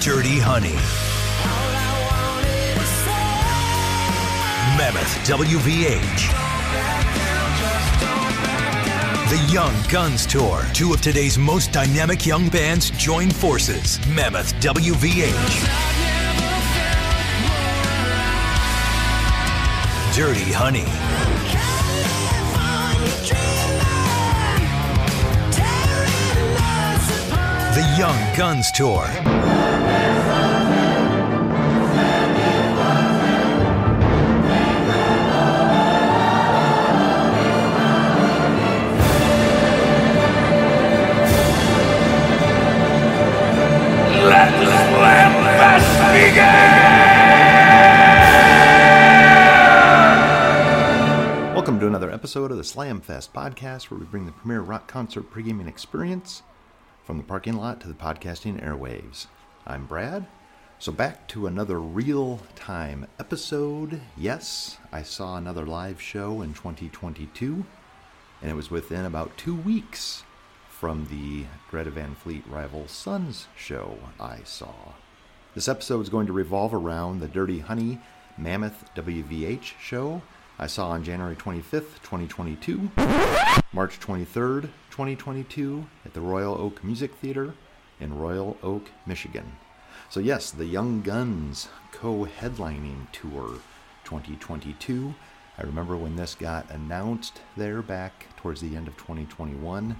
Dirty Honey. Mammoth WVH. The Young Guns Tour. Two of today's most dynamic young bands join forces. Mammoth WVH. Dirty Honey. The Young Guns Tour. Let the slam fest begin! Welcome to another episode of the Slamfest podcast, where we bring the premier rock concert pre-gaming experience from the parking lot to the podcasting airwaves. I'm Brad. So back to another real-time episode. Yes, I saw another live show in 2022, and it was within about two weeks from the Greta Van Fleet Rival Sons show I saw. This episode is going to revolve around the Dirty Honey Mammoth WVH show I saw on January 25th, 2022, March 23rd, 2022, at the Royal Oak Music Theater in Royal Oak, Michigan. So, yes, the Young Guns co headlining tour 2022. I remember when this got announced there back towards the end of 2021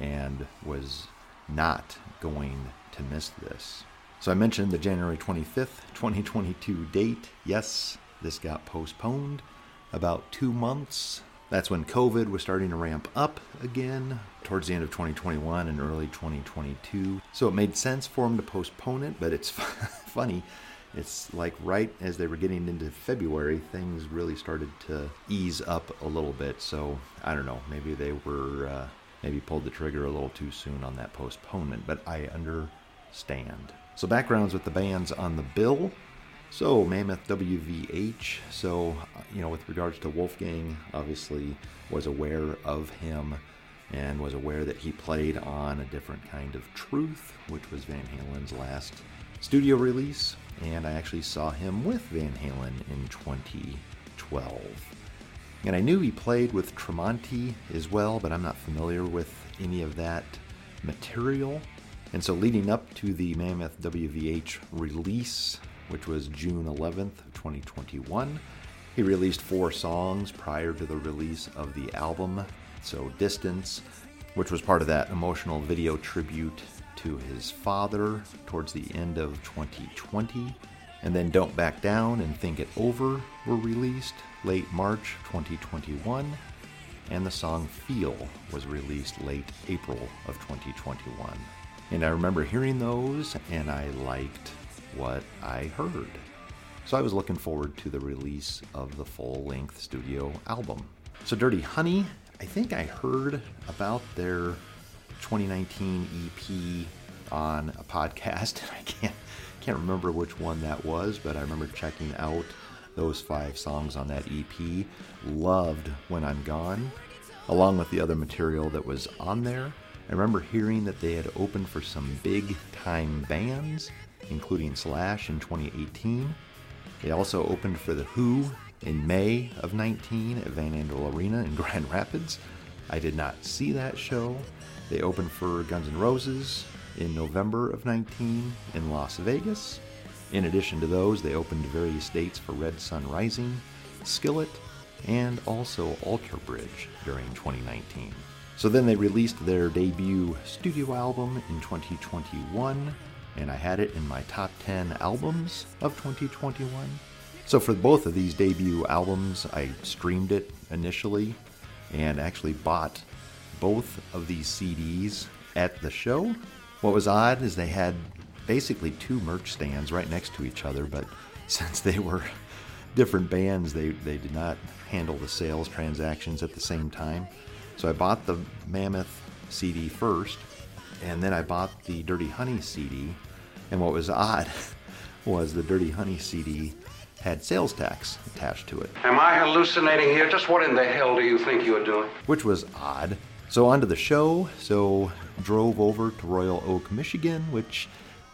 and was not going to miss this. So I mentioned the January 25th, 2022 date. Yes, this got postponed about two months. That's when COVID was starting to ramp up again towards the end of 2021 and early 2022. So it made sense for them to postpone it, but it's funny. It's like right as they were getting into February, things really started to ease up a little bit. So I don't know, maybe they were. Uh, maybe pulled the trigger a little too soon on that postponement, but I understand. So, backgrounds with the bands on the bill. So, Mammoth WVH. So, you know, with regards to Wolfgang, obviously was aware of him and was aware that he played on a different kind of truth, which was Van Halen's last studio release. And I actually saw him with Van Halen in 2012. And I knew he played with Tremonti as well, but I'm not familiar with any of that material. And so, leading up to the Mammoth WVH release, which was June 11th, 2021, he released four songs prior to the release of the album. So, Distance, which was part of that emotional video tribute to his father towards the end of 2020. And then Don't Back Down and Think It Over were released late March 2021, and the song Feel was released late April of 2021. And I remember hearing those, and I liked what I heard. So I was looking forward to the release of the full length studio album. So, Dirty Honey, I think I heard about their 2019 EP on a podcast. And I can't can't remember which one that was, but I remember checking out those five songs on that EP. Loved When I'm Gone, along with the other material that was on there. I remember hearing that they had opened for some big time bands, including Slash in 2018. They also opened for The Who in May of 19 at Van Andel Arena in Grand Rapids. I did not see that show. They opened for Guns N' Roses in November of 19 in Las Vegas. In addition to those, they opened various dates for Red Sun Rising, Skillet, and also Alter Bridge during 2019. So then they released their debut studio album in 2021, and I had it in my top 10 albums of 2021. So for both of these debut albums, I streamed it initially and actually bought both of these CDs at the show what was odd is they had basically two merch stands right next to each other, but since they were different bands, they, they did not handle the sales transactions at the same time. So I bought the Mammoth CD first, and then I bought the Dirty Honey CD. And what was odd was the Dirty Honey CD had sales tax attached to it. Am I hallucinating here? Just what in the hell do you think you're doing? Which was odd. So on to the show. So drove over to Royal Oak, Michigan, which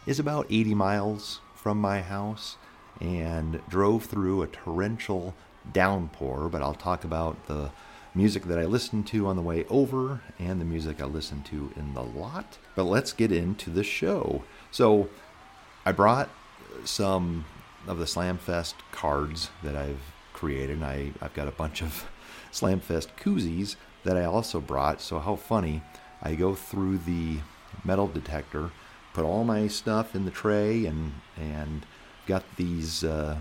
is about 80 miles from my house and drove through a torrential downpour, but I'll talk about the music that I listened to on the way over and the music I listened to in the lot. But let's get into the show. So, I brought some of the Slamfest cards that I've created. I, I've got a bunch of Slamfest koozies that I also brought. So, how funny! I go through the metal detector, put all my stuff in the tray, and and got these, uh,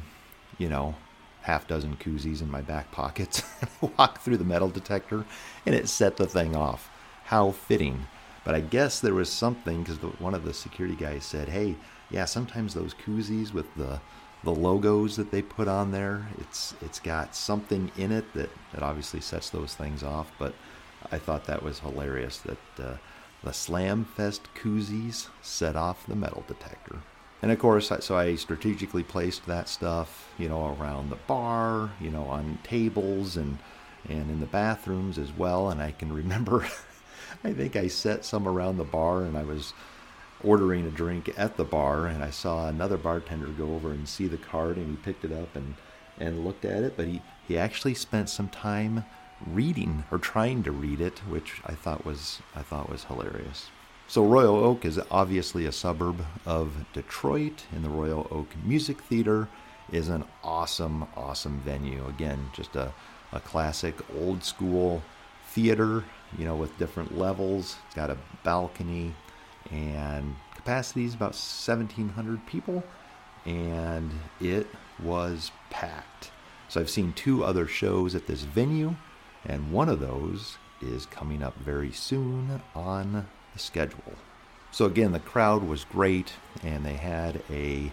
you know, half dozen koozies in my back pockets. Walk through the metal detector, and it set the thing off. How fitting. But I guess there was something because one of the security guys said, "Hey, yeah, sometimes those koozies with the the logos that they put on there, it's it's got something in it that that obviously sets those things off." But I thought that was hilarious that uh, the Slam Fest koozies set off the metal detector. And of course, so I strategically placed that stuff, you know, around the bar, you know, on tables and and in the bathrooms as well. And I can remember, I think I set some around the bar, and I was ordering a drink at the bar, and I saw another bartender go over and see the card, and he picked it up and and looked at it, but he he actually spent some time reading or trying to read it, which I thought was I thought was hilarious. So Royal Oak is obviously a suburb of Detroit, and the Royal Oak Music Theater is an awesome, awesome venue. Again, just a, a classic old school theater, you know, with different levels. It's got a balcony, and capacity is about 1,700 people, and it was packed. So I've seen two other shows at this venue, and one of those is coming up very soon on the schedule. So again, the crowd was great, and they had a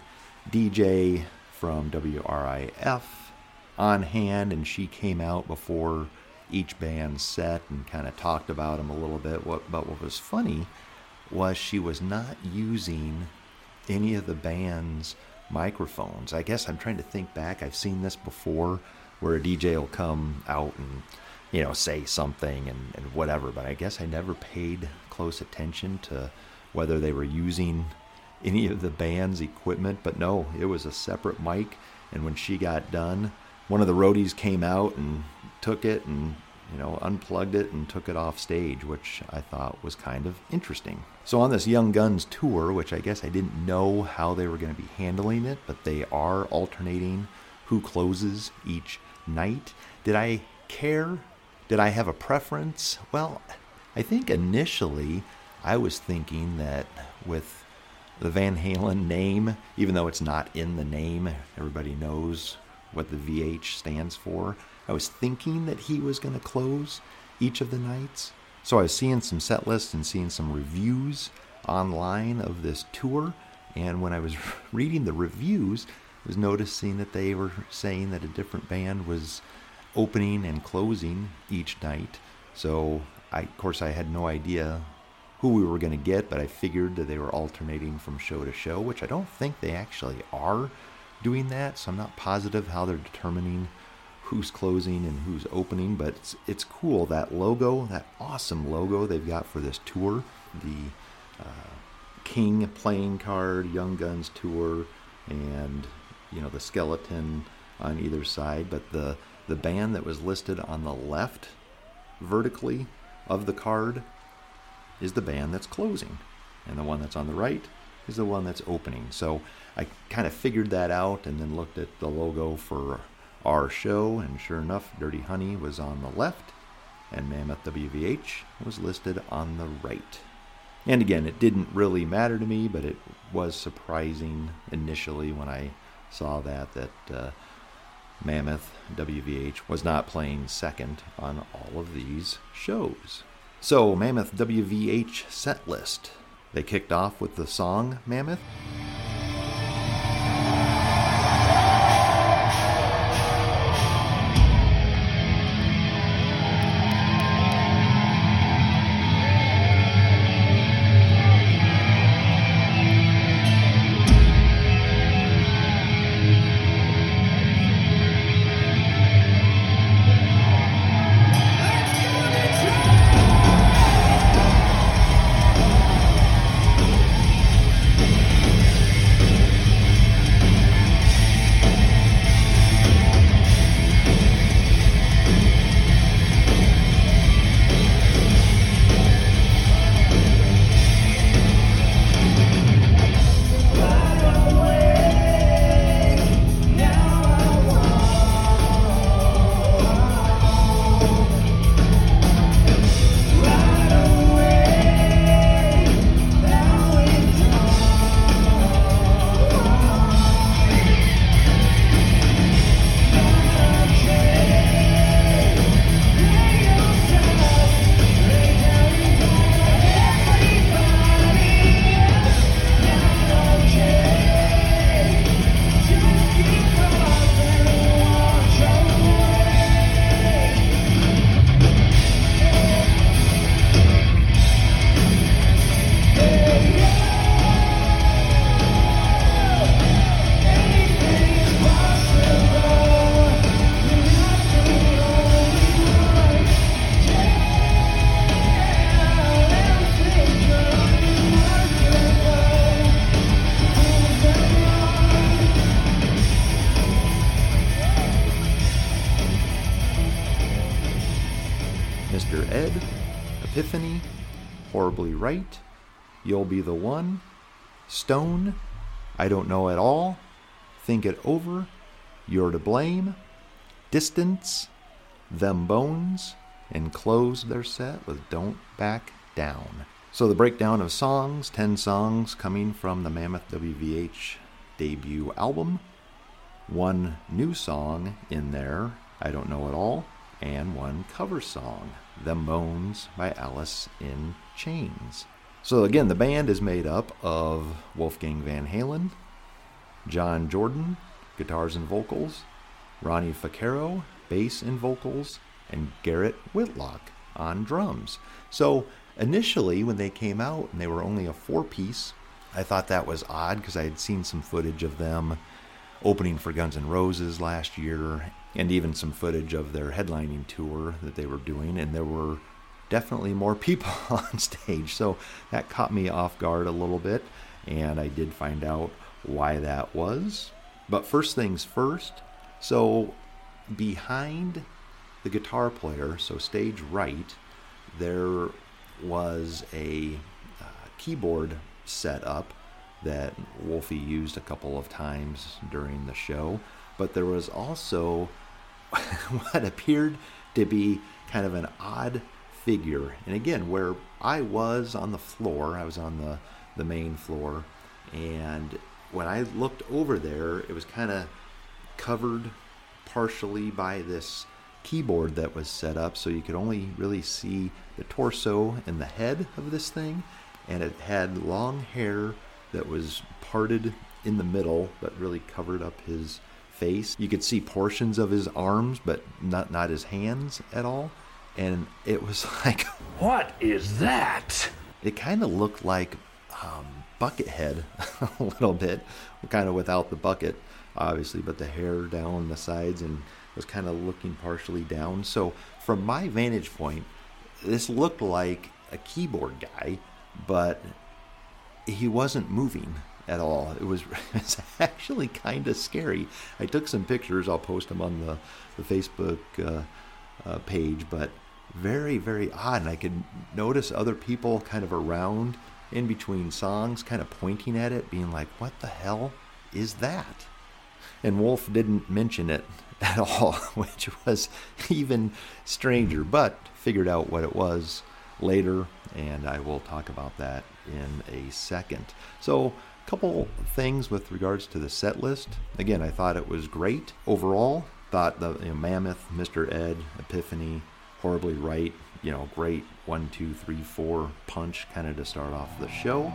DJ from WRIF on hand, and she came out before each band set and kind of talked about them a little bit. What, but what was funny was she was not using any of the band's microphones. I guess I'm trying to think back. I've seen this before, where a DJ will come out and you know say something and, and whatever. But I guess I never paid close attention to whether they were using any of the band's equipment, but no, it was a separate mic. And when she got done, one of the roadies came out and took it and you know unplugged it and took it off stage, which I thought was kind of interesting. So on this Young Guns tour, which I guess I didn't know how they were going to be handling it, but they are alternating who closes each night. Did I care? Did I have a preference? Well, I think initially I was thinking that with the Van Halen name, even though it's not in the name, everybody knows what the VH stands for. I was thinking that he was going to close each of the nights. So I was seeing some set lists and seeing some reviews online of this tour. And when I was reading the reviews, I was noticing that they were saying that a different band was opening and closing each night. So I, of course, I had no idea who we were going to get, but I figured that they were alternating from show to show, which I don't think they actually are doing that. So I'm not positive how they're determining who's closing and who's opening, but it's, it's cool. That logo, that awesome logo they've got for this tour, the uh, King playing card, Young Guns tour, and you know the skeleton on either side. But the the band that was listed on the left vertically of the card is the band that's closing, and the one that's on the right is the one that's opening. So I kind of figured that out and then looked at the logo for our show, and sure enough, Dirty Honey was on the left, and Mammoth WVH was listed on the right. And again, it didn't really matter to me, but it was surprising initially when I saw that that uh, Mammoth WVH was not playing second on all of these shows. So, Mammoth WVH set list. They kicked off with the song Mammoth. You'll Be the One, Stone, I Don't Know at All, Think It Over, You're to Blame, Distance, Them Bones, and close their set with Don't Back Down. So the breakdown of songs 10 songs coming from the Mammoth WVH debut album, one new song in there, I Don't Know At All, and one cover song, Them Bones by Alice in Chains. So again, the band is made up of Wolfgang Van Halen, Jon Jourdan, guitars and vocals, Ronnie Ficarro, bass and vocals, and Garrett Whitlock on drums. So initially, when they came out and they were only a four piece, I thought that was odd because I had seen some footage of them opening for Guns N' Roses last year and even some footage of their headlining tour that they were doing, and there were definitely more people on stage. So that caught me off guard a little bit, and I did find out why that was. But first things first, so behind the guitar player, so stage right, there was a uh, keyboard set up that Wolfie used a couple of times during the show, but there was also what appeared to be kind of an odd figure. And again, where I was on the floor, I was on the, the main floor, and when I looked over there, it was kind of covered partially by this keyboard that was set up, so you could only really see the torso and the head of this thing. And it had long hair that was parted in the middle, but really covered up his face. You could see portions of his arms, but not not his hands at all. And it was like, What is that? it kind of looked like um, Buckethead a little bit, kind of without the bucket, obviously, but the hair down the sides and was kind of looking partially down. So from my vantage point, this looked like a keyboard guy, but he wasn't moving at all. It was, it was actually kind of scary. I took some pictures. I'll post them on the, the Facebook uh, uh, page, but very, very odd. And I could notice other people kind of around in between songs, kind of pointing at it, being like, what the hell is that? And Wolf didn't mention it at all, which was even stranger, but figured out what it was later, and I will talk about that in a second. So, a couple things with regards to the set list. Again, I thought it was great overall. Thought the you know, Mammoth, Mr. Ed, Epiphany, Horribly Right, you know, great one, two, three, four punch kind of to start off the show.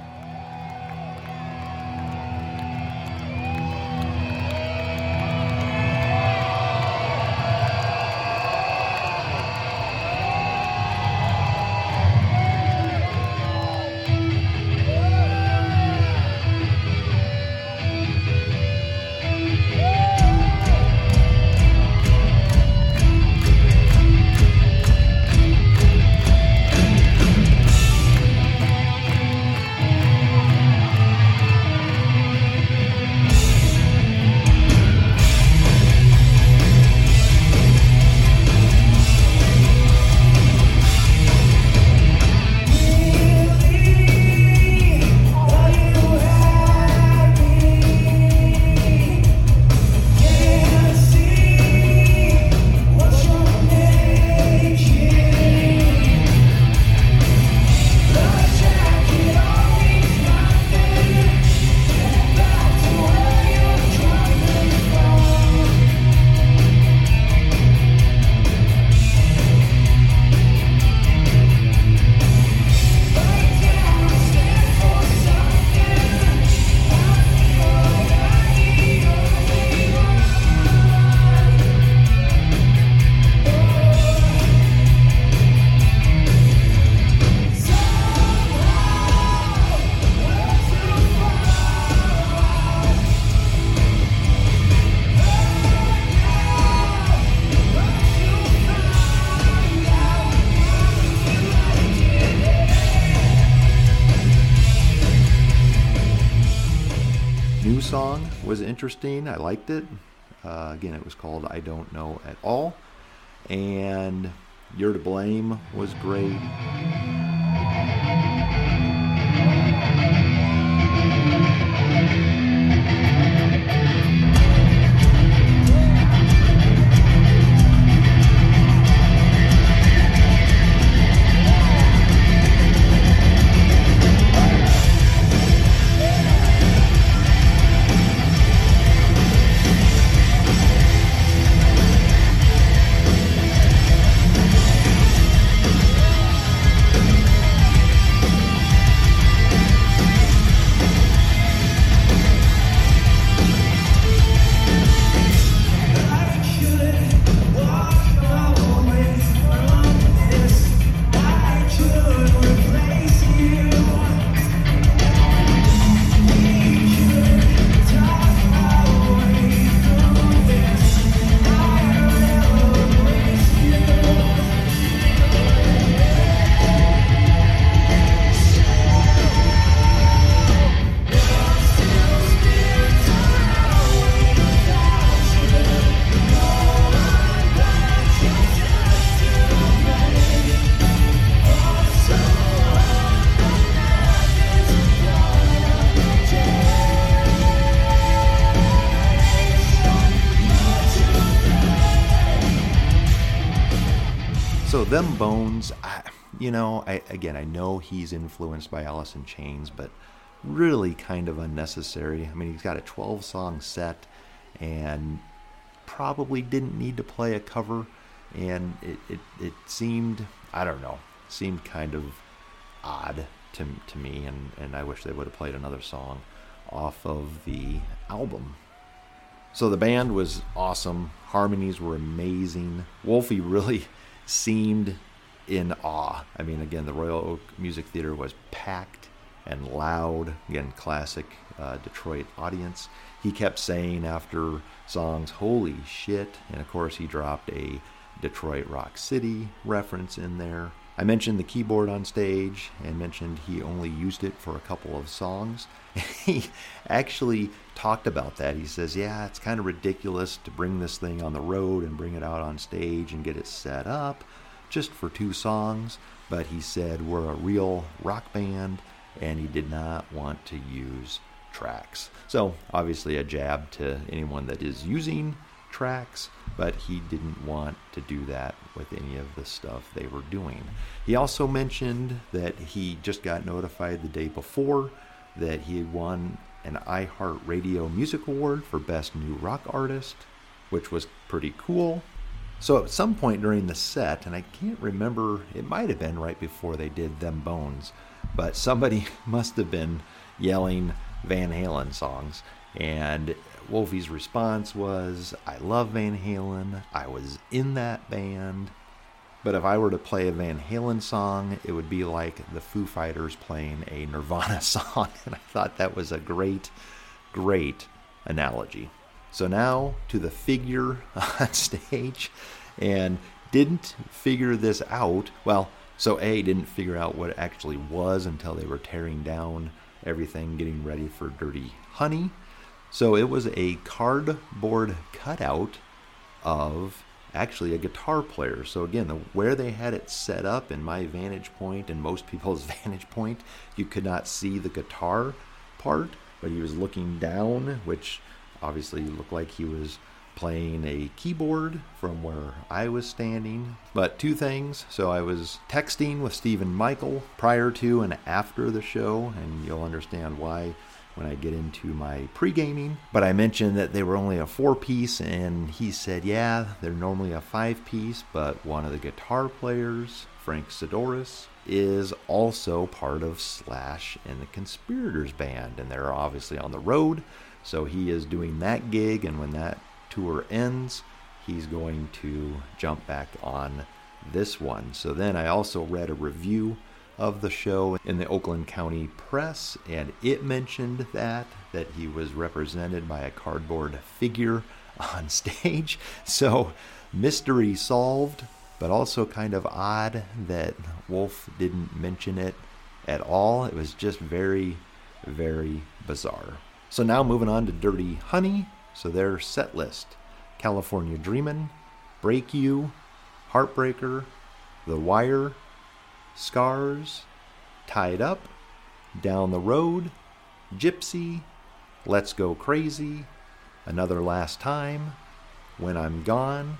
Was interesting. I liked it. Uh, again, it was called I Don't Know at All. And You're to Blame was great. So them bones, I, you know, I, again, I know he's influenced by Alice in Chains, but really kind of unnecessary. I mean, he's got a 12 song set and probably didn't need to play a cover, and it, it, it seemed, I don't know, seemed kind of odd to, to me, and, and I wish they would have played another song off of the album. So the band was awesome. Harmonies were amazing. Wolfie really seemed in awe. I mean, again, the Royal Oak Music Theater was packed and loud. Again, classic uh, Detroit audience. He kept saying after songs, holy shit. And of course, he dropped a Detroit Rock City reference in there. I mentioned the keyboard on stage and mentioned he only used it for a couple of songs. he actually talked about that. He says, Yeah, it's kind of ridiculous to bring this thing on the road and bring it out on stage and get it set up just for two songs. But he said, We're a real rock band and he did not want to use tracks. So, obviously, a jab to anyone that is using tracks, but he didn't want to do that with any of the stuff they were doing. He also mentioned that he just got notified the day before that he had won an iHeartRadio Music Award for Best New Rock Artist, which was pretty cool. So at some point during the set, and I can't remember, it might have been right before they did Them Bones, but somebody must have been yelling Van Halen songs. And Wolfie's response was, I love Van Halen. I was in that band. But if I were to play a Van Halen song, it would be like the Foo Fighters playing a Nirvana song. And I thought that was a great, great analogy. So now to the figure on stage. And didn't figure this out. Well, so A didn't figure out what it actually was until they were tearing down everything, getting ready for Dirty Honey. So it was a cardboard cutout of actually a guitar player. So again, the, where they had it set up in my vantage point and most people's vantage point, you could not see the guitar part, but he was looking down, which obviously looked like he was playing a keyboard from where I was standing. But two things. So I was texting with Stephen Michael prior to and after the show, and you'll understand why when I get into my pre gaming. But I mentioned that they were only a four piece, and he said, yeah, they're normally a five piece, but one of the guitar players, Frank Sidoris, is also part of Slash and the Conspirators Band, and they're obviously on the road. So he is doing that gig, and when that tour ends, he's going to jump back on this one. So then I also read a review of the show in the Oakland County Press, and it mentioned that that he was represented by a cardboard figure on stage. So mystery solved, but also kind of odd that Wolf didn't mention it at all. It was just very, very bizarre. So now moving on to Dirty Honey. So their set list: California Dreamin', Break You, Heartbreaker, The Wire, Scars, Tied Up, Down the Road, Gypsy, Let's Go Crazy, Another Last Time, When I'm Gone,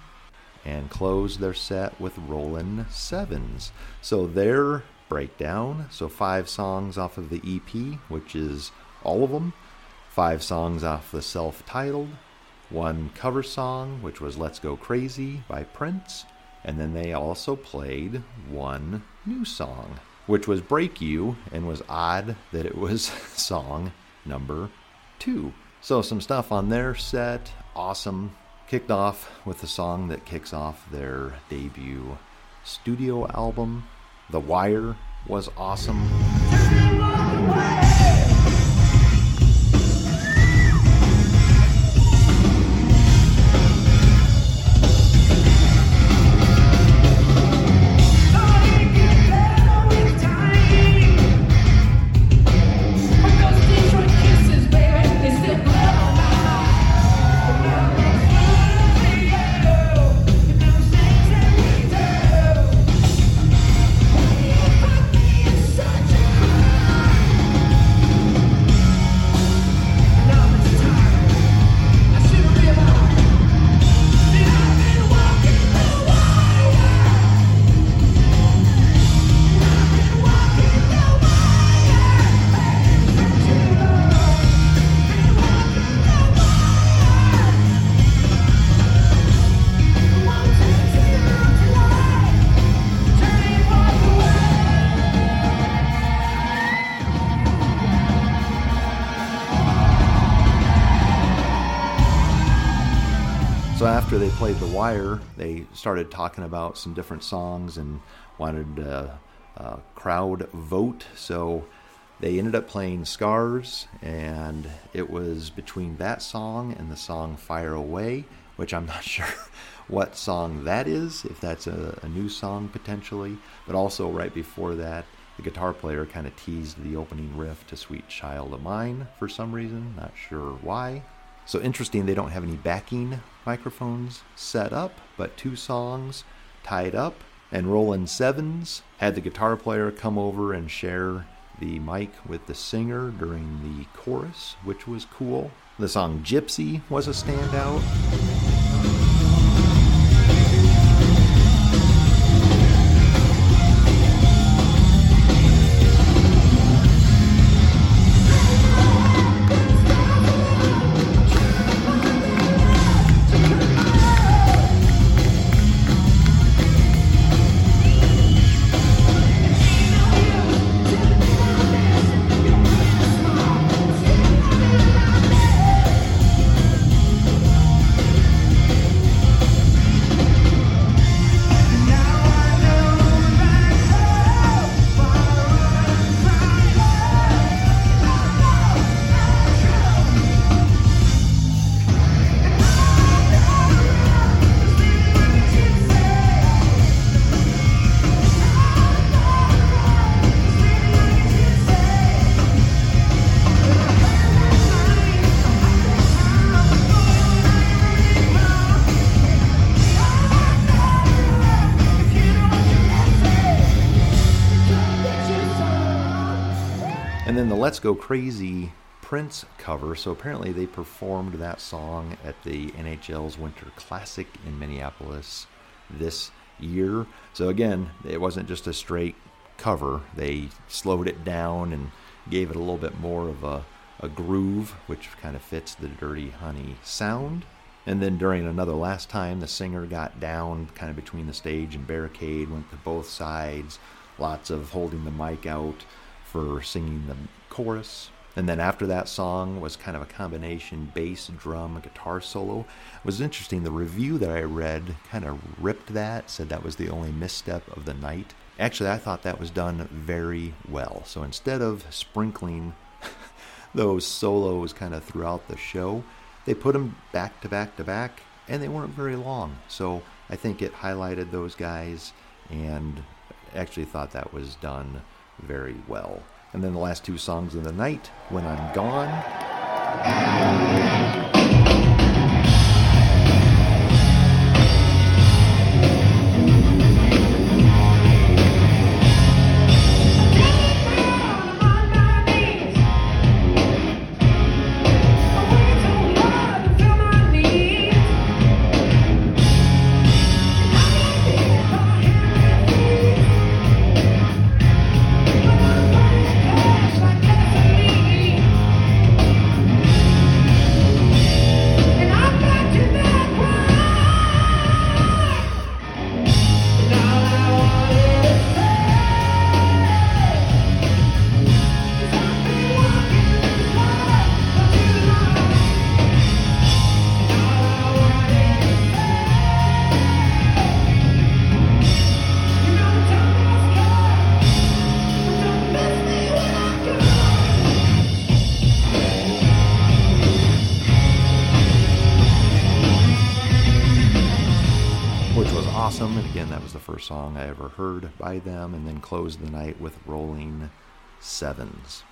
and close their set with Rollin' Sevens. So their breakdown, so five songs off of the EP, which is all of them, five songs off the self titled, one cover song, which was Let's Go Crazy by Prince, and then they also played one new song, which was Break You, and was odd that it was song number two. So, some stuff on their set, awesome. Kicked off with the song that kicks off their debut studio album. The Wire was awesome. They played The Wire, they started talking about some different songs and wanted a, a uh, crowd vote. So they ended up playing Scars, and it was between that song and the song Fire Away, which I'm not sure what song that is, if that's a, a new song potentially. But also, right before that, the guitar player kind of teased the opening riff to Sweet Child of Mine for some reason, not sure why. So interesting, they don't have any backing microphones set up, but two songs tied up. And Rollin' Sevens had the guitar player come over and share the mic with the singer during the chorus, which was cool. The song Gypsy was a standout. Let's Go Crazy Prince cover. So apparently they performed that song at the NHL's Winter Classic in Minneapolis this year. So again, it wasn't just a straight cover. They slowed it down and gave it a little bit more of a, a groove, which kind of fits the Dirty Honey sound. And then during another last time, the singer got down kind of between the stage and barricade, went to both sides, lots of holding the mic out for singing the chorus. And then after that song was kind of a combination bass, drum, guitar solo. It was interesting. The review that I read kind of ripped that, said that was the only misstep of the night. Actually, I thought that was done very well. So instead of sprinkling those solos kind of throughout the show, they put them back to back to back, and they weren't very long. So I think it highlighted those guys, and actually thought that was done very well. And then the last two songs of the night, When I'm Gone. Song I ever heard by them. And then closed the night with Rolling Sevens.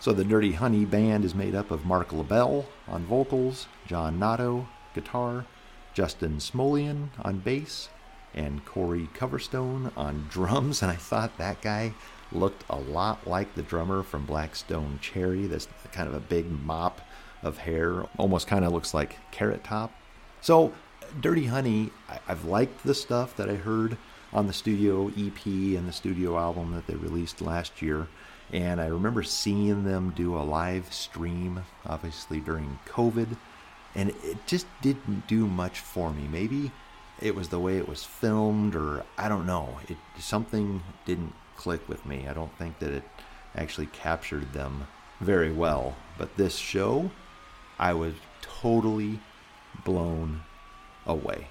So the Dirty Honey Band is made up of Marc LaBelle on vocals, John Notto guitar, Justin Smolian on bass, and Corey Coverstone on drums. And I thought that guy looked a lot like the drummer from Black Stone Cherry. That's kind of a big mop of hair, almost kind of looks like Carrot Top. So, Dirty Honey, I've liked the stuff that I heard on the studio EP and the studio album that they released last year. And I remember seeing them do a live stream, obviously during COVID, and it just didn't do much for me. Maybe it was the way it was filmed, or I don't know. It something didn't click with me. I don't think that it actually captured them very well. But this show, I was totally blown away.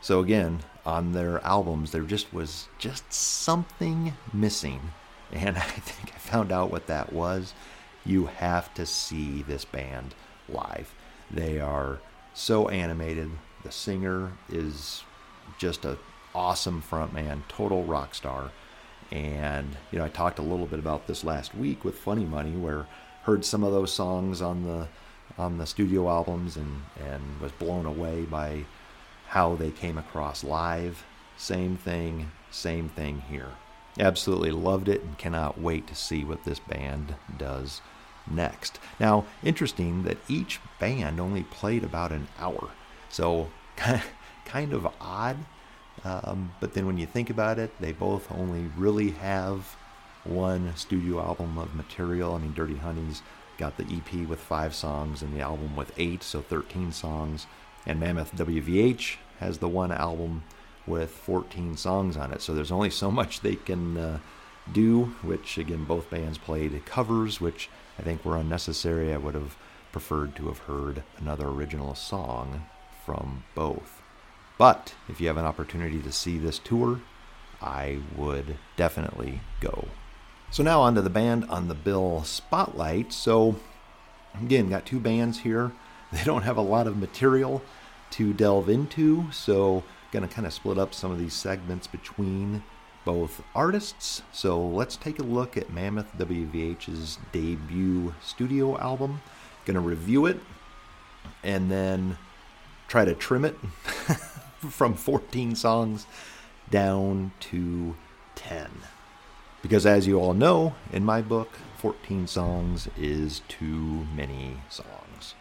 So again, on their albums, there just was just something missing. And I think I found out what that was. You have to see this band live. They are so animated. The singer is just a awesome frontman, total rock star. And you know, I talked a little bit about this last week with Funny Money, where heard some of those songs on the on the studio albums and and was blown away by how they came across live. Same thing, same thing here. Absolutely loved it and cannot wait to see what this band does next. Now, interesting that each band only played about an hour. So, kind of odd um, but then when you think about it, they both only really have one studio album of material. I mean, Dirty Honey's got the EP with five songs and the album with eight, so 13 songs. And Mammoth WVH has the one album with 14 songs on it. So there's only so much they can uh, do, which again, both bands played covers, which I think were unnecessary. I would have preferred to have heard another original song from both. But if you have an opportunity to see this tour, I would definitely go. So now on to the band on the bill spotlight. So again, got two bands here. They don't have a lot of material to delve into, so going to kind of split up some of these segments between both artists. So let's take a look at Mammoth WVH's debut studio album. Going to review it and then try to trim it from 14 songs down to 10. Because as you all know, in my book, 14 songs is too many songs.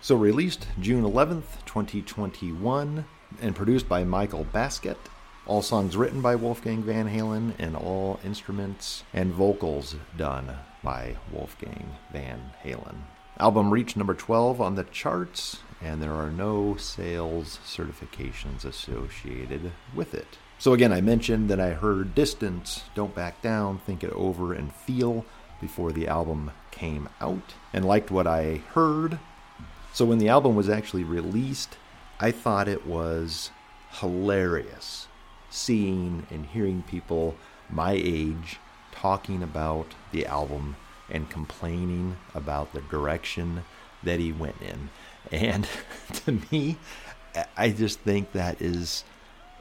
So released June 11th, 2021, and produced by Michael Baskette. All songs written by Wolfgang Van Halen, and all instruments and vocals done by Wolfgang Van Halen. Album reached number 12 on the charts and there are no sales certifications associated with it. So, again, I mentioned that I heard Distance, Don't Back Down, Think It Over, and Feel before the album came out, and liked what I heard. So, when the album was actually released, I thought it was hilarious seeing and hearing people my age talking about the album and complaining about the direction that he went in. And to me, I just think that is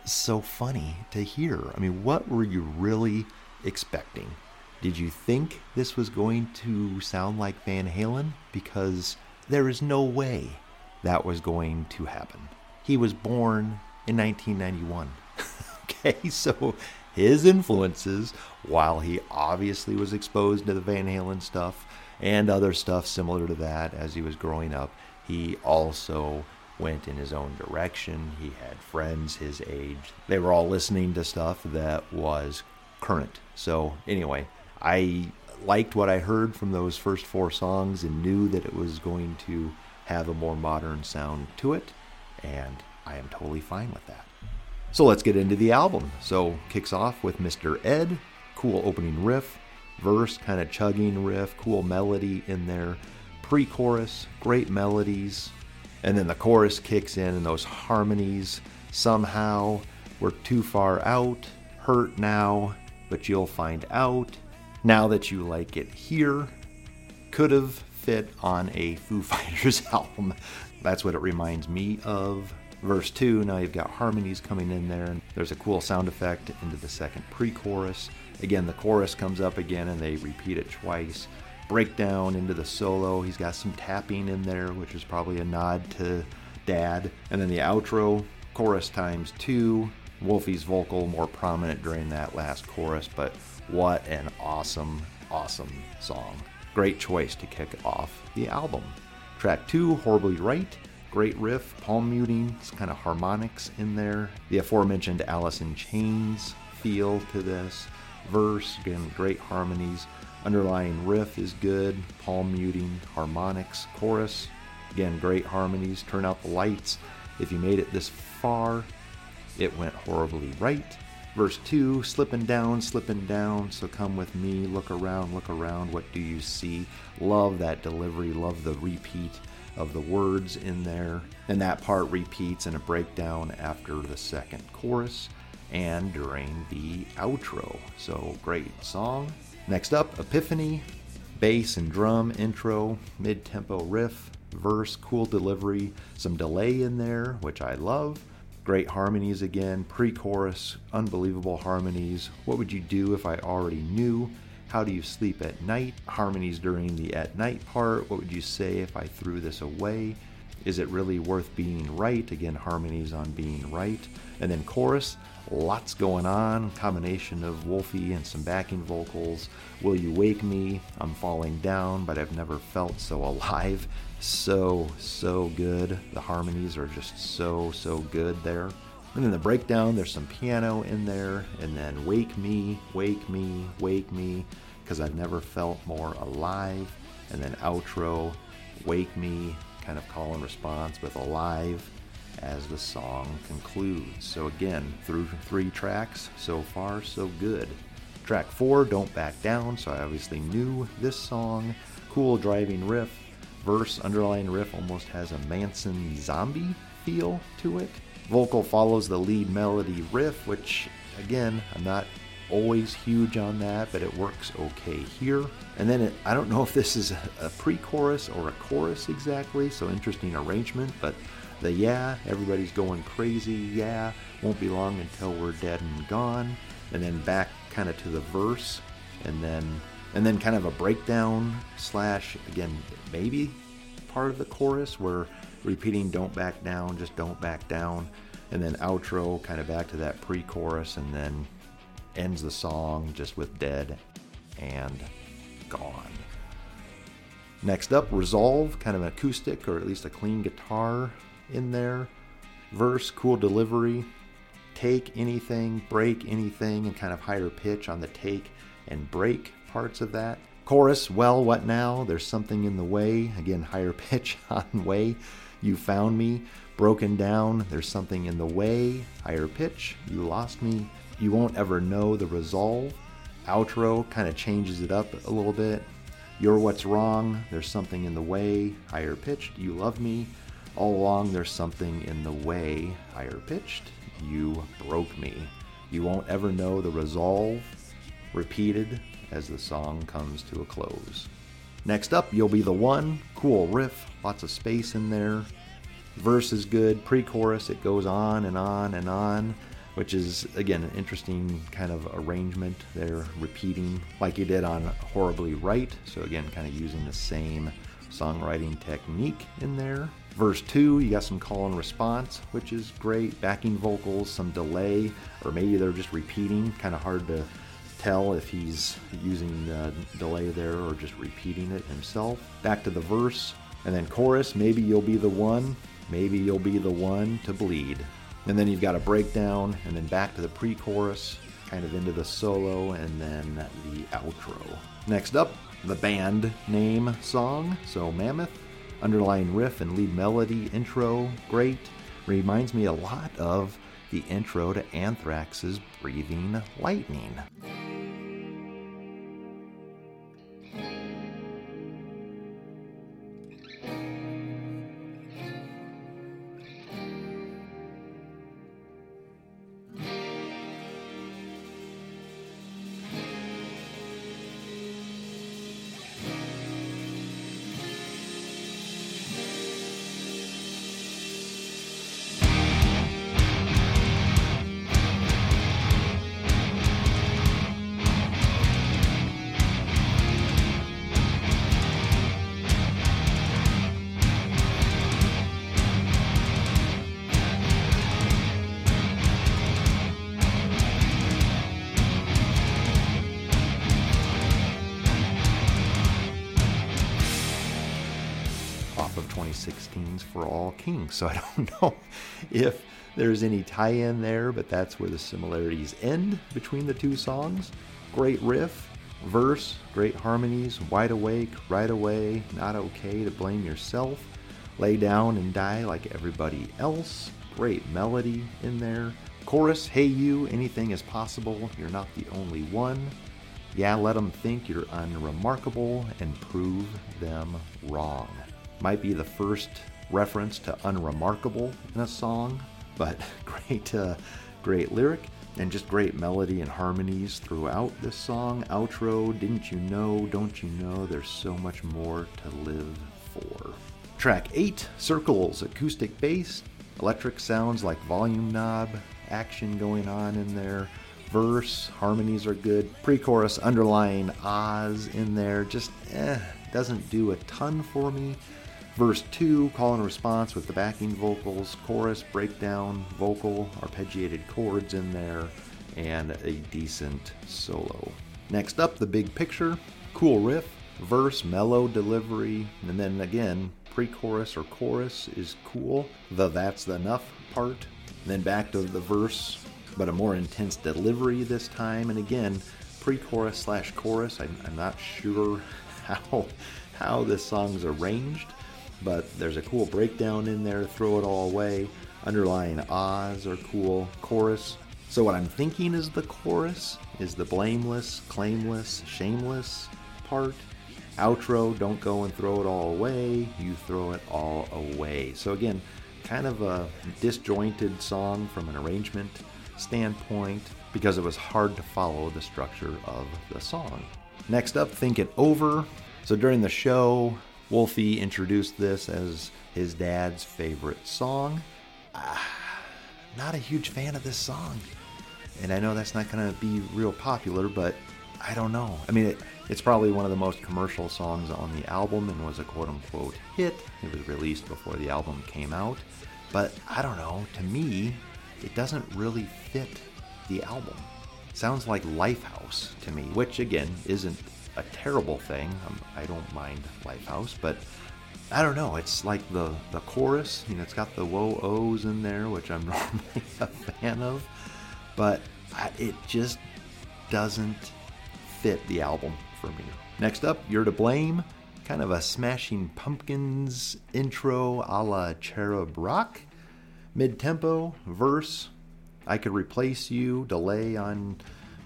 so funny to hear. I mean, what were you really expecting? Did you think this was going to sound like Van Halen? Because there is no way that was going to happen. He was born in 1991. okay, so his influences, while he obviously was exposed to the Van Halen stuff and other stuff similar to that as he was growing up, he also went in his own direction. He had friends his age. They were all listening to stuff that was current. So, anyway, I liked what I heard from those first four songs and knew that it was going to have a more modern sound to it, and I am totally fine with that. So let's get into the album. So kicks off with Mr. Ed, cool opening riff, verse kind of chugging riff, cool melody in there pre chorus, great melodies, and then the chorus kicks in and those harmonies somehow we're too far out, hurt now, but you'll find out. Now that you like it here, could have fit on a Foo Fighters album. That's what it reminds me of. Verse 2, now you've got harmonies coming in there, and there's a cool sound effect into the second pre chorus. Again, the chorus comes up again and they repeat it twice. Breakdown into the solo, he's got some tapping in there, which is probably a nod to Dad. And then the outro, chorus times two. Wolfie's vocal more prominent during that last chorus, but what an awesome, awesome song. Great choice to kick off the album. Track two, Horribly Right. Great riff, palm muting, it's kind of harmonics in there. The aforementioned Alice in Chains feel to this. Verse, again, great harmonies. Underlying riff is good, palm muting, harmonics, chorus. Again, great harmonies. Turn out the lights. If you made it this far, it went horribly right. Verse 2 slipping down, slipping down. So come with me, look around, look around. What do you see? Love that delivery, love the repeat of the words in there. And that part repeats in a breakdown after the second chorus and during the outro. So great song. Next up, Epiphany, bass and drum intro, mid tempo riff, verse, cool delivery, some delay in there, which I love. Great harmonies again, pre chorus, unbelievable harmonies. What would you do if I already knew? How do you sleep at night? Harmonies during the at night part. What would you say if I threw this away? Is it really worth being right? Again, harmonies on being right. And then chorus, lots going on. Combination of Wolfie and some backing vocals. Will you wake me? I'm falling down, but I've never felt so alive. So, so good. The harmonies are just so, so good there. And then the breakdown, there's some piano in there. And then Wake Me, Wake Me, Wake Me, because I've never felt more alive. And then outro, Wake Me, kind of call and response with Alive as the song concludes. So again, through three tracks, so far so good. Track four, Don't Back Down, so I obviously knew this song. Cool driving riff, verse, underlying riff almost has a Manson zombie feel to it. Vocal follows the lead melody riff, which again, I'm not always huge on that, but it works okay here. And then it, I don't know if this is a, a pre chorus or a chorus exactly, so interesting arrangement, but the yeah, everybody's going crazy, yeah, won't be long until we're dead and gone, and then back kind of to the verse, and then and then kind of a breakdown slash again maybe part of the chorus where repeating don't back down, just don't back down, and then outro kind of back to that pre-chorus, and then ends the song just with dead and gone. Next up, Resolve, kind of an acoustic or at least a clean guitar in there. Verse, cool delivery. Take anything, break anything, and kind of higher pitch on the take and break parts of that. Chorus, well, what now? There's something in the way. Again, higher pitch on way. You found me. Broken down, there's something in the way. Higher pitch, you lost me. You won't ever know the resolve. Outro kind of changes it up a little bit. You're what's wrong, there's something in the way. Higher pitched, you love me. All along, there's something in the way. Higher pitched, you broke me. You won't ever know the resolve. Repeated as the song comes to a close. Next up, You'll Be the One. Cool riff, lots of space in there. Verse is good. Pre chorus, it goes on and on and on, which is, again, an interesting kind of arrangement. They're repeating like you did on Horribly Right. So, again, kind of using the same songwriting technique in there. Verse 2, you got some call and response, which is great. Backing vocals, some delay, or maybe they're just repeating. Kind of hard to tell if he's using the delay there or just repeating it himself. Back to the verse, and then chorus, maybe you'll be the one, maybe you'll be the one to bleed. And then you've got a breakdown, and then back to the pre chorus, kind of into the solo, and then the outro. Next up, the band name song. So, Mammoth, underlying riff and lead melody, intro, great. Reminds me a lot of the intro to Anthrax's Breathing Lightning. For all kings. So I don't know if there's any tie in there, but that's where the similarities end between the two songs. Great riff, verse, great harmonies, wide awake, right away, not okay to blame yourself, lay down and die like everybody else. Great melody in there. Chorus, hey you, anything is possible, you're not the only one. Yeah, let them think you're unremarkable and prove them wrong. Might be the first reference to unremarkable in a song, but great, uh, great lyric and just great melody and harmonies throughout this song. Outro, didn't you know, don't you know, there's so much more to live for. Track 8, Circles, acoustic bass, electric sounds like volume knob, action going on in there. Verse, harmonies are good. Pre chorus, underlying ahs in there, just eh, doesn't do a ton for me. Verse 2, call and response with the backing vocals, chorus, breakdown, vocal, arpeggiated chords in there, and a decent solo. Next up, the big picture, cool riff, verse, mellow delivery, and then again, pre chorus or chorus is cool. The that's the enough part. Then back to the verse, but a more intense delivery this time. And again, pre chorus slash chorus. I'm, I'm not sure how, how this song's arranged but there's a cool breakdown in there to throw it all away. Underlying ahs are cool. Chorus. So what I'm thinking is the chorus is the blameless, claimless, shameless part. Outro, don't go and throw it all away. You throw it all away. So again, kind of a disjointed song from an arrangement standpoint because it was hard to follow the structure of the song. Next up, Think It Over. So during the show, Wolfie introduced this as his dad's favorite song. Uh, not a huge fan of this song. And I know that's not going to be real popular, but I don't know. I mean, it, it's probably one of the most commercial songs on the album and was a quote unquote hit. It was released before the album came out. But I don't know. To me, it doesn't really fit the album. sounds like Lifehouse to me, which again isn't a terrible thing. Um, I don't mind Lifehouse, but I don't know. It's like the the chorus. You know, it's got the whoa ohs in there, which I'm normally a fan of, but I, it just doesn't fit the album for me. Next up, You're to Blame. Kind of a Smashing Pumpkins intro a la Cherub Rock. Mid tempo, verse. I could replace you, delay on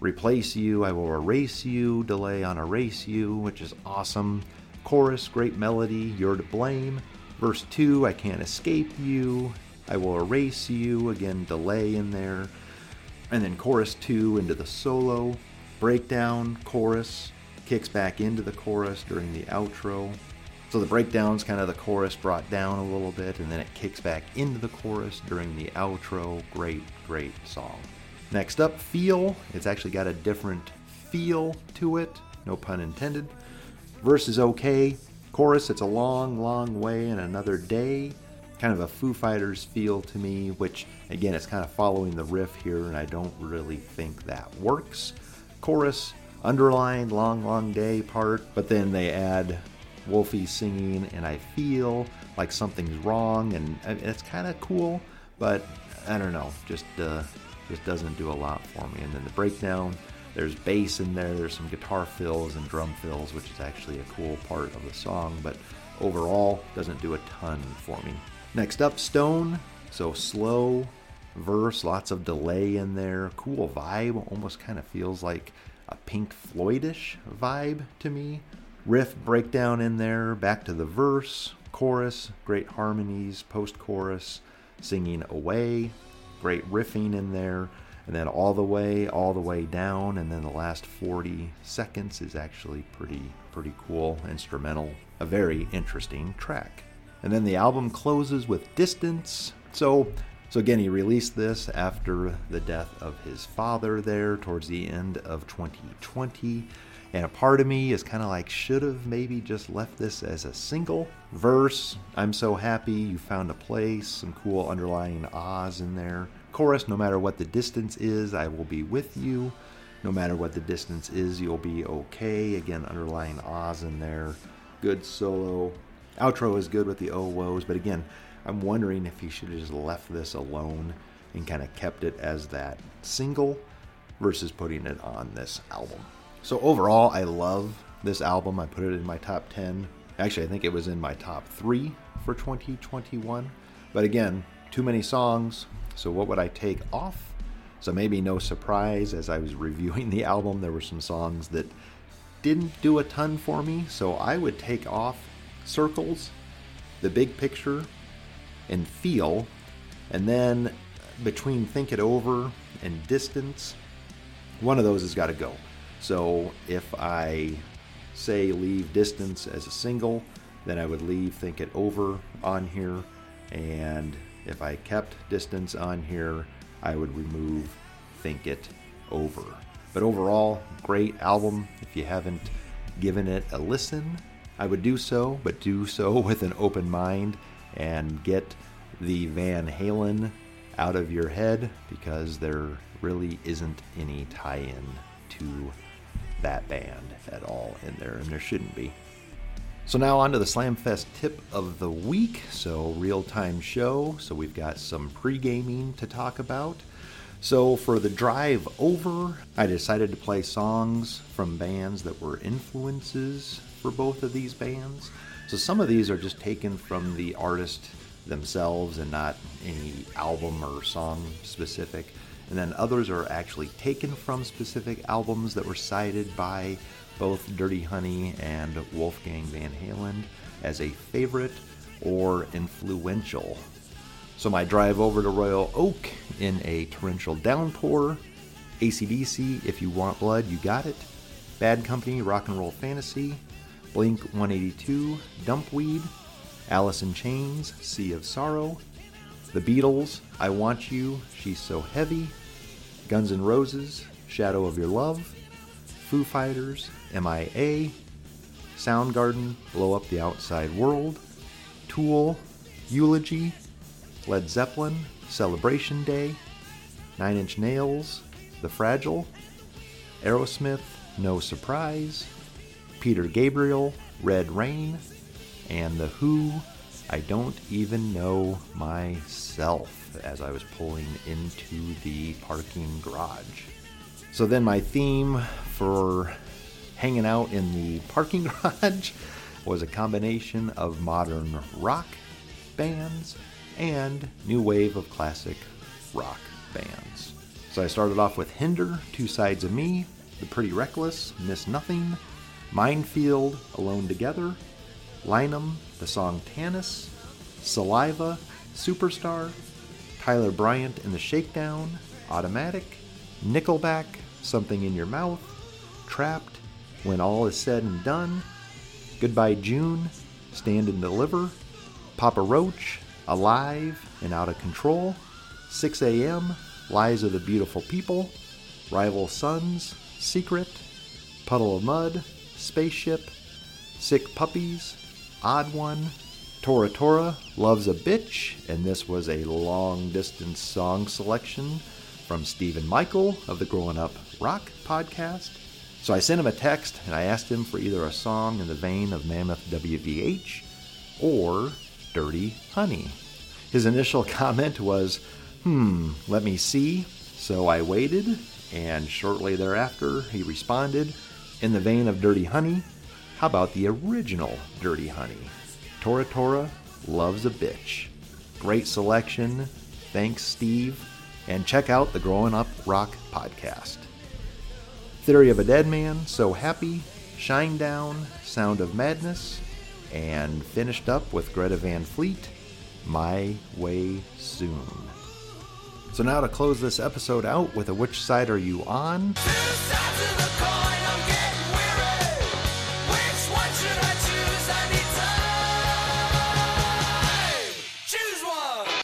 replace you, I will erase you, delay on erase you, which is awesome. Chorus, great melody, you're to blame. Verse 2, I can't escape you, I will erase you, again, delay in there. And then chorus 2 into the solo, breakdown, chorus, kicks back into the chorus during the outro. So the breakdown's kind of the chorus brought down a little bit, and then it kicks back into the chorus during the outro. Great, great song. Next up, feel. It's actually got a different feel to it, no pun intended. Verse is okay. Chorus, it's a long, long way and another day. Kind of a Foo Fighters feel to me, which again, it's kind of following the riff here, and I don't really think that works. Chorus, underlined long, long day part, but then they add Wolfie singing, and I feel like something's wrong, and it's kind of cool, but I don't know, just uh, just doesn't do a lot for me. And then the breakdown, there's bass in there, there's some guitar fills and drum fills, which is actually a cool part of the song, but overall doesn't do a ton for me. Next up, Stone. So slow verse, lots of delay in there, cool vibe, almost kind of feels like a Pink Floydish vibe to me. Riff breakdown in there, back to the verse, chorus, great harmonies, post chorus, singing away, great riffing in there and then all the way all the way down and then the last 40 seconds is actually pretty pretty cool instrumental a very interesting track. And then the album closes with distance. So so again he released this after the death of his father there towards the end of 2020 and a part of me is kind of like should have maybe just left this as a single verse. I'm so happy you found a place some cool underlying ahs in there. Chorus no matter what the distance is i will be with you. No matter what the distance is you'll be okay. Again underlying ahs in there. Good solo. Outro is good with the oh woes, but again, I'm wondering if he should have just left this alone and kind of kept it as that single versus putting it on this album. So overall, I love this album. I put it in my top 10. Actually, I think it was in my top 3 for 2021. But again, too many songs. So what would I take off? So maybe no surprise as I was reviewing the album, there were some songs that didn't do a ton for me. So I would take off Circles, The Big Picture, and Feel. And then between Think It Over and Distance, one of those has got to go. So if I say leave Distance as a single, then I would leave Think It Over on here. And if I kept Distance on here, I would remove Think It Over. But overall, great album. If you haven't given it a listen, I would do so, but do so with an open mind and get the Van Halen out of your head because there really isn't any tie in to that band at all in there, and there shouldn't be. So now on to the Slamfest tip of the week. So real time show. So we've got some pre gaming to talk about. So for the drive over, I decided to play songs from bands that were influences for both of these bands. So some of these are just taken from the artist themselves and not any album or song specific. And then others are actually taken from specific albums that were cited by both Dirty Honey and Wolfgang Van Halen as a favorite or influential. So my drive over to Royal Oak in a torrential downpour, ACDC, If You Want Blood, You Got It, Bad Company, Rock and Roll Fantasy, Blink 182, Dumpweed, Alice in Chains, Sea of Sorrow, The Beatles, I Want You, She's So Heavy, Guns N' Roses, Shadow of Your Love, Foo Fighters, MIA, Soundgarden, Blow Up the Outside World, Tool, Eulogy, Led Zeppelin, Celebration Day, Nine Inch Nails, The Fragile, Aerosmith, No Surprise, Peter Gabriel, Red Rain, and The Who, I Don't Even Know Myself as I was pulling into the parking garage. So then my theme for hanging out in the parking garage was a combination of modern rock bands and new wave of classic rock bands. So I started off with Hinder, Two Sides of Me, The Pretty Reckless, Miss Nothing, Minefield, Alone Together, Lynam, the song Tanis, Saliva, Superstar, Tyler Bryant and the Shakedown, Automatic, Nickelback, Something in Your Mouth, Trapt, When All Is Said and Done, Goodbye June, Stand and Deliver, Papa Roach, Alive and Out of Control, Sixx:A.M., Lies of the Beautiful People, Rival Sons, Secret, Puddle of Mudd, Spaceship, Sick Puppies, Odd One, Tora Tora loves a bitch, and this was a long distance song selection from Stephen Michael of the Growing Up Rock podcast. So I sent him a text and I asked him for either a song in the vein of Mammoth WVH or Dirty Honey. His initial comment was, hmm, let me see. So I waited, and shortly thereafter he responded, in the vein of Dirty Honey, how about the original Dirty Honey? Tora Tora loves a bitch. Great selection. Thanks, Steve. And check out the Growing Up Rock podcast. Theory of a Dead Man, So Happy, Shinedown, Sound of Madness, and finished up with Greta Van Fleet, My Way Soon. So now to close this episode out with a Which Side Are You On?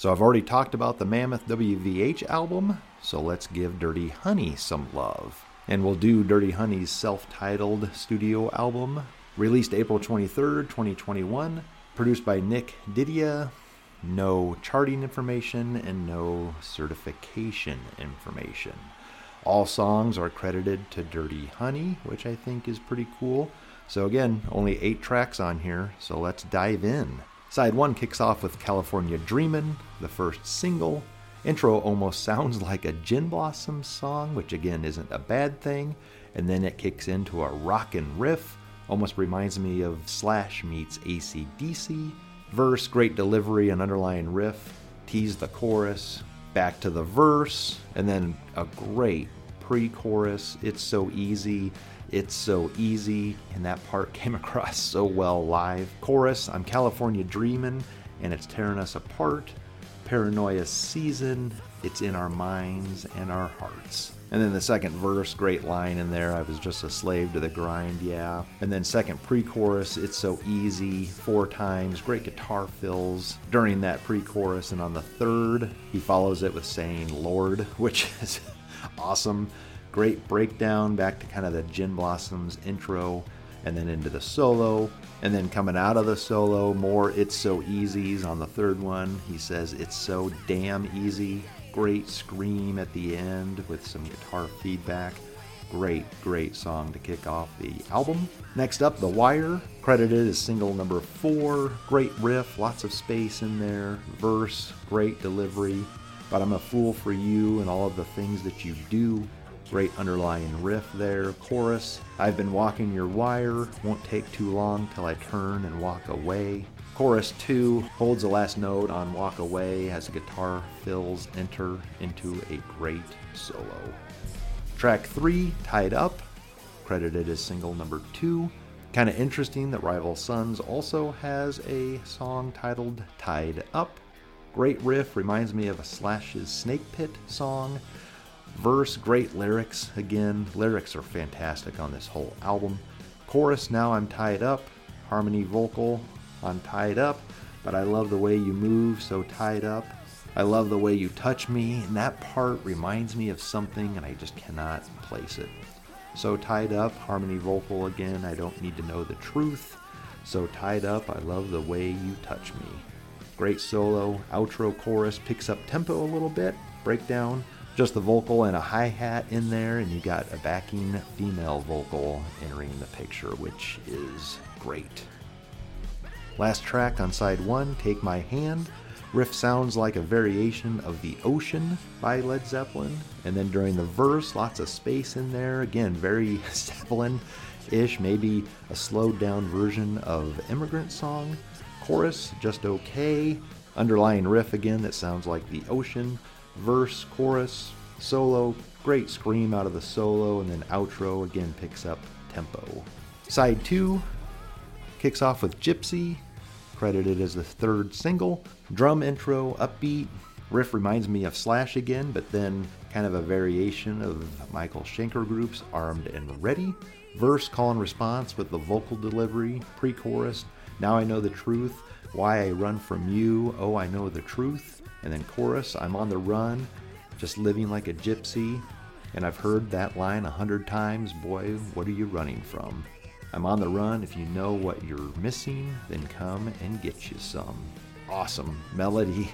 So I've already talked about the Mammoth WVH album, so let's give Dirty Honey some love. And we'll do Dirty Honey's self titled studio album, released April 23rd, 2021, produced by Nick Didia. No charting information and no certification information. All songs are credited to Dirty Honey, which I think is pretty cool. So, again, only eight tracks on here, so let's dive in. Side one kicks off with California Dreamin', the first single. Intro almost sounds like a Gin Blossom song, which again isn't a bad thing. And then it kicks into a rockin' riff, almost reminds me of Slash meets ACDC. Verse, great delivery and underlying riff, tease the chorus, back to the verse, and then a great pre chorus. It's so easy. It's so easy, and that part came across so well live. Chorus, I'm California Dreamin', and it's tearing us apart. Paranoia season, it's in our minds and our hearts. And then the second verse, great line in there. I was just a slave to the grind, yeah. And then second pre-chorus, it's so easy, four times, great guitar fills during that pre-chorus. And on the third, he follows it with saying Lord, which is awesome. Great breakdown back to kind of the Gin Blossoms intro and then into the solo. And then coming out of the solo, more It's So Easy's on the third one. He says, It's so damn easy. Great scream at the end with some guitar feedback. Great, great song to kick off the album. Next up, The Wire, credited as single number four. Great riff, lots of space in there. Verse, great delivery. But I'm a fool for you and all of the things that you do. Great underlying riff there. Chorus, I've been walking your wire, won't take too long till I turn and walk away. Chorus 2 holds the last note on Walk Away as the guitar fills enter into a great solo. Track 3, Tied Up, credited as single number 2. Kind of interesting that Rival Sons also has a song titled Tied Up. Great riff, reminds me of a Slash's Snake Pit song. Verse, great lyrics. Again, lyrics are fantastic on this whole album. Chorus, now I'm tied up. Harmony vocal I'm tied up, but I love the way you move, so tied up. I love the way you touch me, and that part reminds me of something, and I just cannot place it. So tied up, harmony vocal again, I don't need to know the truth. So tied up, I love the way you touch me. Great solo, outro chorus picks up tempo a little bit, breakdown, just the vocal and a hi hat in there, and you got a backing female vocal entering the picture, which is great. Last track on side one, Take My Hand. Riff sounds like a variation of The Ocean by Led Zeppelin. And then during the verse, lots of space in there. Again, very Zeppelin ish, maybe a slowed down version of Immigrant Song. Chorus, just okay. Underlying riff again that sounds like The Ocean verse, chorus, solo, great scream out of the solo, and then outro again picks up tempo. Side two kicks off with Gypsy, credited as the third single. Drum intro, upbeat. Riff reminds me of Slash again, but then kind of a variation of Michael Schenker Group's Armed and Ready. Verse, call and response with the vocal delivery, pre chorus. Now I know the truth. Why I run from you. Oh, I know the truth. And then chorus, I'm on the run, just living like a gypsy. And I've heard that line a hundred times. Boy, what are you running from? I'm on the run. If you know what you're missing, then come and get you some. Awesome melody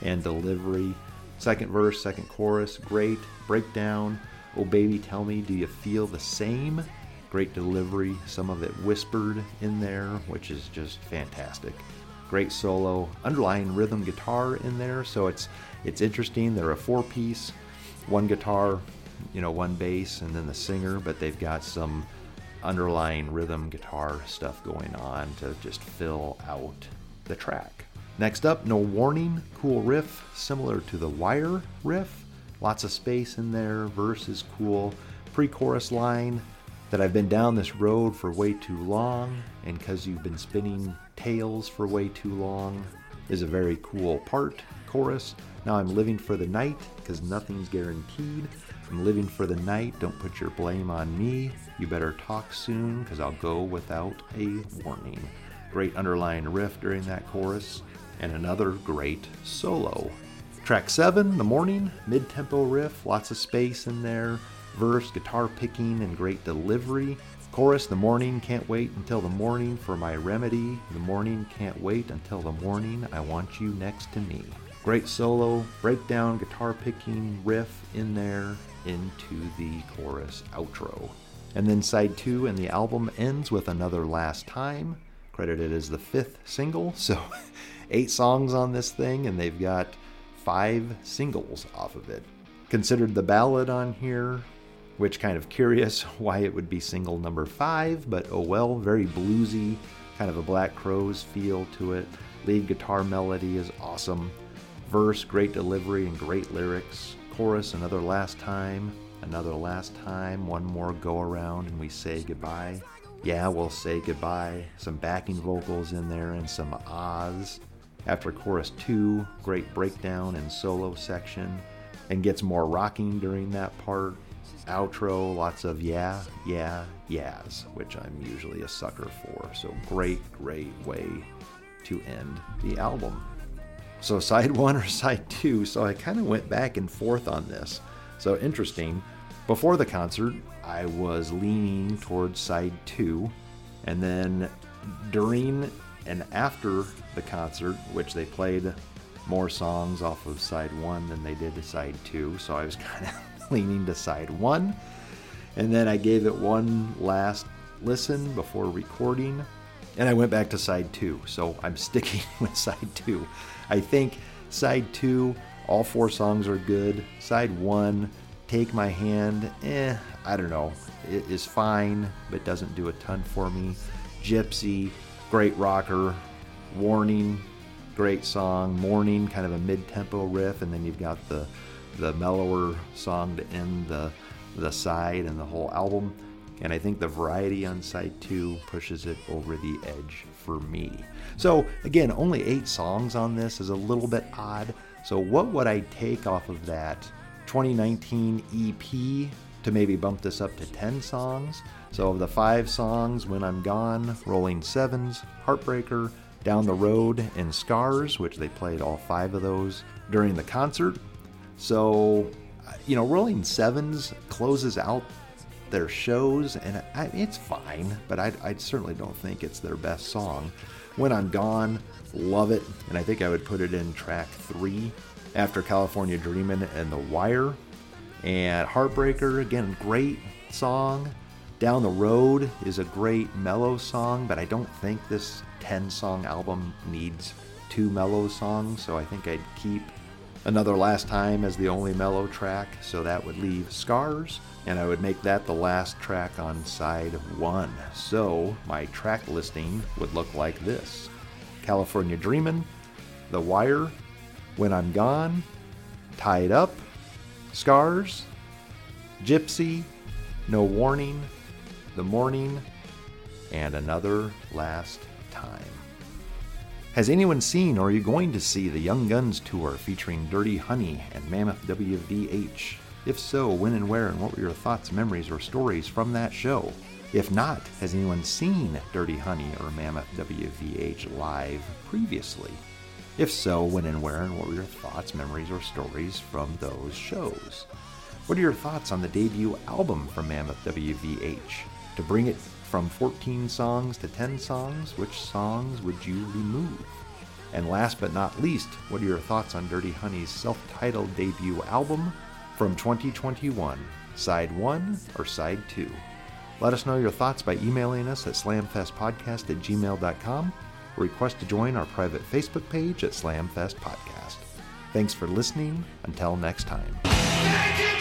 and delivery. Second verse, second chorus, great. Breakdown. Oh, baby, tell me, do you feel the same? Great delivery. Some of it whispered in there, which is just fantastic great solo, underlying rhythm guitar in there. So it's it's interesting. They're a four piece, one guitar, you know, one bass, and then the singer, but they've got some underlying rhythm guitar stuff going on to just fill out the track. Next up, No Warning, cool riff, similar to the Wire riff. Lots of space in there, verse is cool. Pre chorus line that I've been down this road for way too long, and because you've been spinning tales for way too long is a very cool part. Chorus, now I'm living for the night because nothing's guaranteed. I'm living for the night, don't put your blame on me. You better talk soon because I'll go without a warning. Great underlying riff during that chorus, and another great solo. Track 7, The Morning, mid tempo riff, lots of space in there, verse, guitar picking, and great delivery. Chorus, the morning, can't wait until the morning for my remedy. The morning, can't wait until the morning, I want you next to me. Great solo, breakdown, guitar picking, riff in there into the chorus outro. And then side two and the album ends with Another Last Time, credited as the fifth single. So eight songs on this thing, and they've got five singles off of it. Considered the ballad on here, which kind of curious why it would be single number five, but oh well, very bluesy, kind of a Black Crowes feel to it. Lead guitar melody is awesome. Verse, great delivery and great lyrics. Chorus, another last time, another last time, one more go around and we say goodbye. Yeah, we'll say goodbye. Some backing vocals in there and some ahs. After chorus two, great breakdown and solo section, and gets more rocking during that part. Outro, lots of yeah, yeah, yeahs, which I'm usually a sucker for. So great, great way to end the album. So side one or side two, so I kind of went back and forth on this. So interesting. Before the concert, I was leaning towards side two, and then during and after the concert, which they played more songs off of side one than they did to side two, so I was kind of leaning to side one. And then I gave it one last listen before recording, and I went back to side two. So I'm sticking with side two. I think side two, all four songs are good. Side one, Take My Hand, eh, I don't know. It is fine, but doesn't do a ton for me. Gypsy, great rocker. Warning, great song. Morning, kind of a mid-tempo riff, and then you've got the the mellower song to end the the side and the whole album. And I think the variety on side two pushes it over the edge for me. So again, only eight songs on this is a little bit odd. So what would I take off of that 2019 EP to maybe bump this up to 10 songs? So of the five songs, When I'm Gone, Rolling Sevens, Heartbreaker, Down the Road, and Scars, which they played all five of those during the concert. So, you know, Rolling Sevens closes out their shows, and I, it's fine, but I, I certainly don't think it's their best song. When I'm Gone, love it, and I think I would put it in track three after California Dreamin' and The Wire. And Heartbreaker, again, great song. Down the Road is a great mellow song, but I don't think this 10 song album needs two mellow songs, so I think I'd keep Another Last Time as the only mellow track, so that would leave Scars, and I would make that the last track on side one. So my track listing would look like this California Dreamin', The Wire, When I'm Gone, Tied Up, Scars, Gypsy, No Warning, The Morning, and Another Last Time. Has anyone seen or are you going to see the Young Guns tour featuring Dirty Honey and Mammoth WVH? If so, when and where, and what were your thoughts, memories, or stories from that show? If not, has anyone seen Dirty Honey or Mammoth WVH live previously? If so, when and where, and what were your thoughts, memories, or stories from those shows? What are your thoughts on the debut album from Mammoth WVH? To bring it from 14 songs to 10 songs, which songs would you remove? And last but not least, what are your thoughts on Dirty Honey's self titled debut album from 2021, Side 1 or Side 2? Let us know your thoughts by emailing us at slamfestpodcast at gmail.com or request to join our private Facebook page at Slamfest Podcast. Thanks for listening. Until next time.